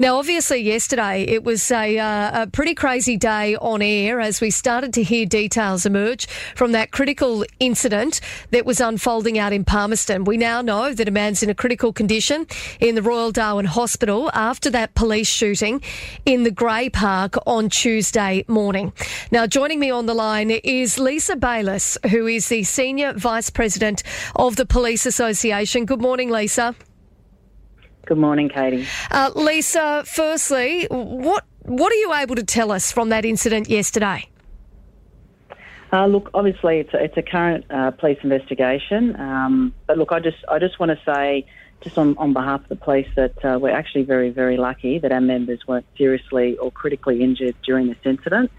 Now, obviously, yesterday it was a, uh, a, pretty crazy day on air as we started to hear details emerge from that critical incident that was unfolding out in Palmerston. We now know that a man's in a critical condition in the Royal Darwin Hospital after that police shooting in the Gray Park on Tuesday morning. Now, joining me on the line is Lisa Bayliss, who is the Senior Vice President of the Police Association. Good morning, Lisa. Good morning, Katie. Uh, Lisa, firstly, what what are you able to tell us from that incident yesterday? Uh, look, obviously, it's a, it's a current uh, police investigation. Um, but look, I just I just want to say, just on, on behalf of the police, that uh, we're actually very very lucky that our members weren't seriously or critically injured during this incident.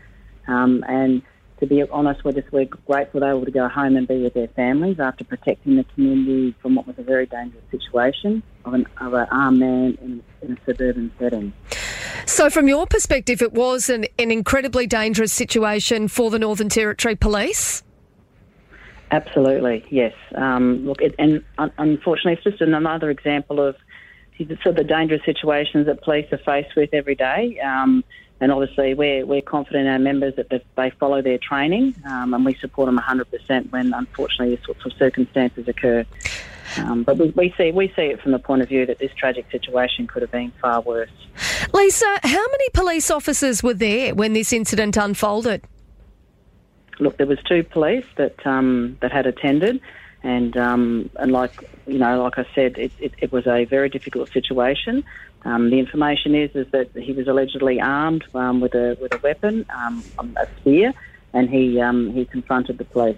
Um, and to be honest, we're just we're grateful they were able to go home and be with their families after protecting the community from what was a very dangerous situation of an, of an armed man in, in a suburban setting. So, from your perspective, it was an, an incredibly dangerous situation for the Northern Territory Police. Absolutely, yes. Um, look, it, and un- unfortunately, it's just another example of sort of the dangerous situations that police are faced with every day. Um, and obviously, we're, we're confident in our members that they follow their training um, and we support them 100% when, unfortunately, these sorts of circumstances occur. Um, but we, we, see we see it from the point of view that this tragic situation could have been far worse. Lisa, how many police officers were there when this incident unfolded? Look, there was two police that um, that had attended, and um, and like you know, like I said, it, it, it was a very difficult situation. Um, the information is is that he was allegedly armed um, with a with a weapon, um, a spear, and he um, he confronted the police.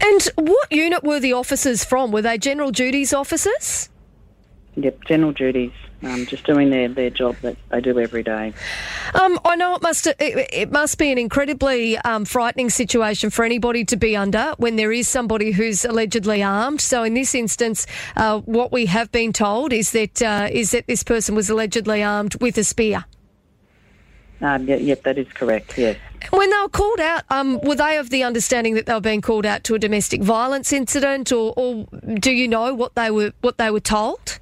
And what unit were the officers from? Were they general duties officers? Yep, general duties, um, just doing their, their job that they do every day. Um, I know it must it, it must be an incredibly um, frightening situation for anybody to be under when there is somebody who's allegedly armed. So in this instance, uh, what we have been told is that uh, is that this person was allegedly armed with a spear. Um, yep, yeah, that is correct. Yes. When they were called out, um, were they of the understanding that they were being called out to a domestic violence incident, or, or do you know what they were what they were told?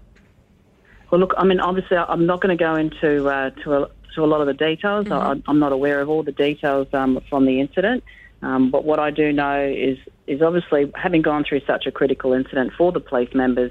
Well, look, I mean, obviously, I'm not going to go into uh, to, a, to a lot of the details. Mm-hmm. I, am not aware of all the details um, from the incident. Um, but what I do know is is obviously having gone through such a critical incident for the police members,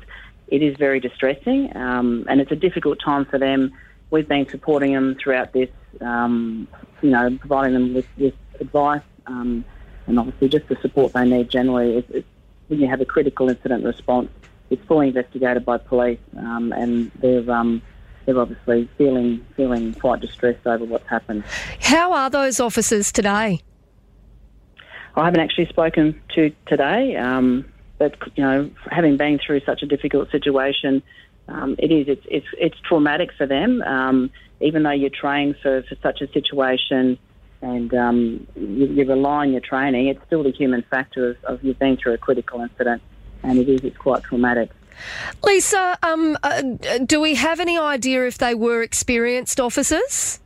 it is very distressing, um, and it's a difficult time for them. We've been supporting them throughout this, um, you know, providing them with, with advice um, and obviously just the support they need generally. It's, it's, when you have a critical incident response, it's fully investigated by police, um, and they're um, they're obviously feeling feeling quite distressed over what's happened. How are those officers today? I haven't actually spoken to today, um, but you know, having been through such a difficult situation, um, it is it's, it's it's traumatic for them. Um, even though you're trained for, for such a situation and um, you, you, rely on your training, it's still the human factor of, of you've been through a critical incident and it is it's quite traumatic. Lisa, um, uh, do we have any idea if they were experienced officers?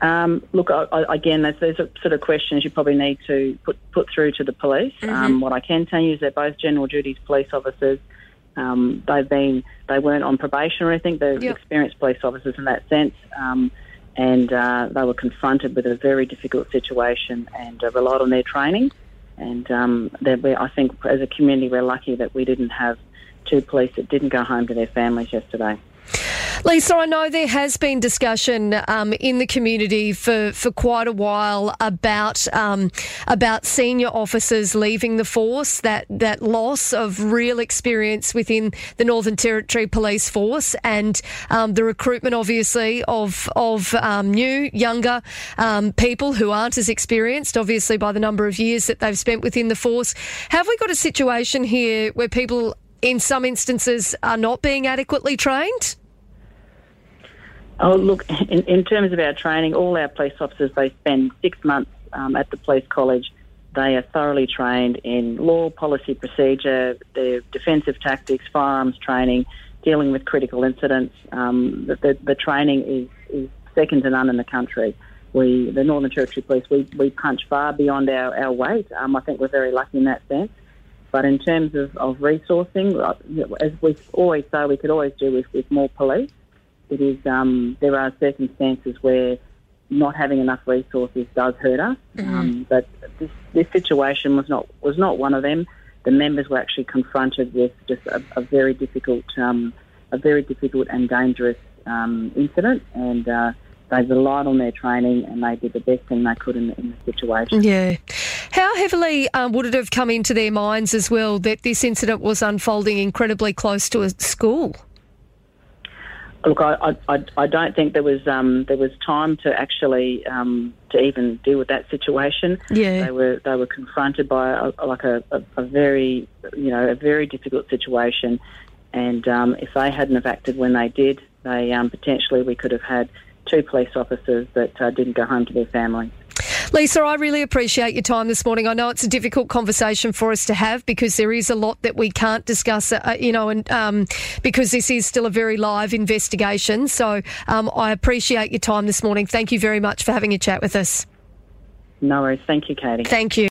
Um, look, I, I, again, there's, there's a sort of questions you probably need to put put through to the police. Mm-hmm. Um, what I can tell you is they're both general duties police officers. Um, they've been they weren't on probation or anything. They're yep. experienced police officers in that sense, um, and uh, they were confronted with a very difficult situation and uh, relied on their training. And um, we, I think as a community, we're lucky that we didn't have two police that didn't go home to their families yesterday. Lisa, I know there has been discussion um, in the community for, for quite a while about um, about senior officers leaving the force, that that loss of real experience within the Northern Territory Police Force, and um, the recruitment, obviously, of of um, new, younger um, people who aren't as experienced, obviously, by the number of years that they've spent within the force. Have we got a situation here where people in some instances are not being adequately trained? Oh, look, in, in terms of our training, all our police officers, they spend six months um, at the police college. They are thoroughly trained in law, policy, procedure, their defensive tactics, firearms training, dealing with critical incidents. Um, the, the, the, training is, is second to none in the country. We, the Northern Territory Police, we, we punch far beyond our, our weight. Um, I think we're very lucky in that sense. But in terms of, of resourcing, uh, as we always say, we could always do with, with more police. It is um, there are circumstances where not having enough resources does hurt us. Mm-hmm. Um, but this, this situation was not was not one of them. The members were actually confronted with just a, a very difficult, um, a very difficult and dangerous um, incident, and uh, they relied on their training and they did the best thing they could in the, in the situation. Yeah. How heavily um, would it have come into their minds as well that this incident was unfolding incredibly close to a school? Look, I, I, I don't think there was um, there was time to actually um, to even deal with that situation. Yeah, they were they were confronted by a, like a, a, a, very you know a very difficult situation, and um, if they hadn't have acted when they did, they um, potentially we could have had two police officers that uh, didn't go home to their families. Lisa, I really appreciate your time this morning. I know it's a difficult conversation for us to have because there is a lot that we can't discuss, uh, you know, and um, because this is still a very live investigation. So um, I appreciate your time this morning. Thank you very much for having a chat with us. No worries. Thank you, Katie. Thank you.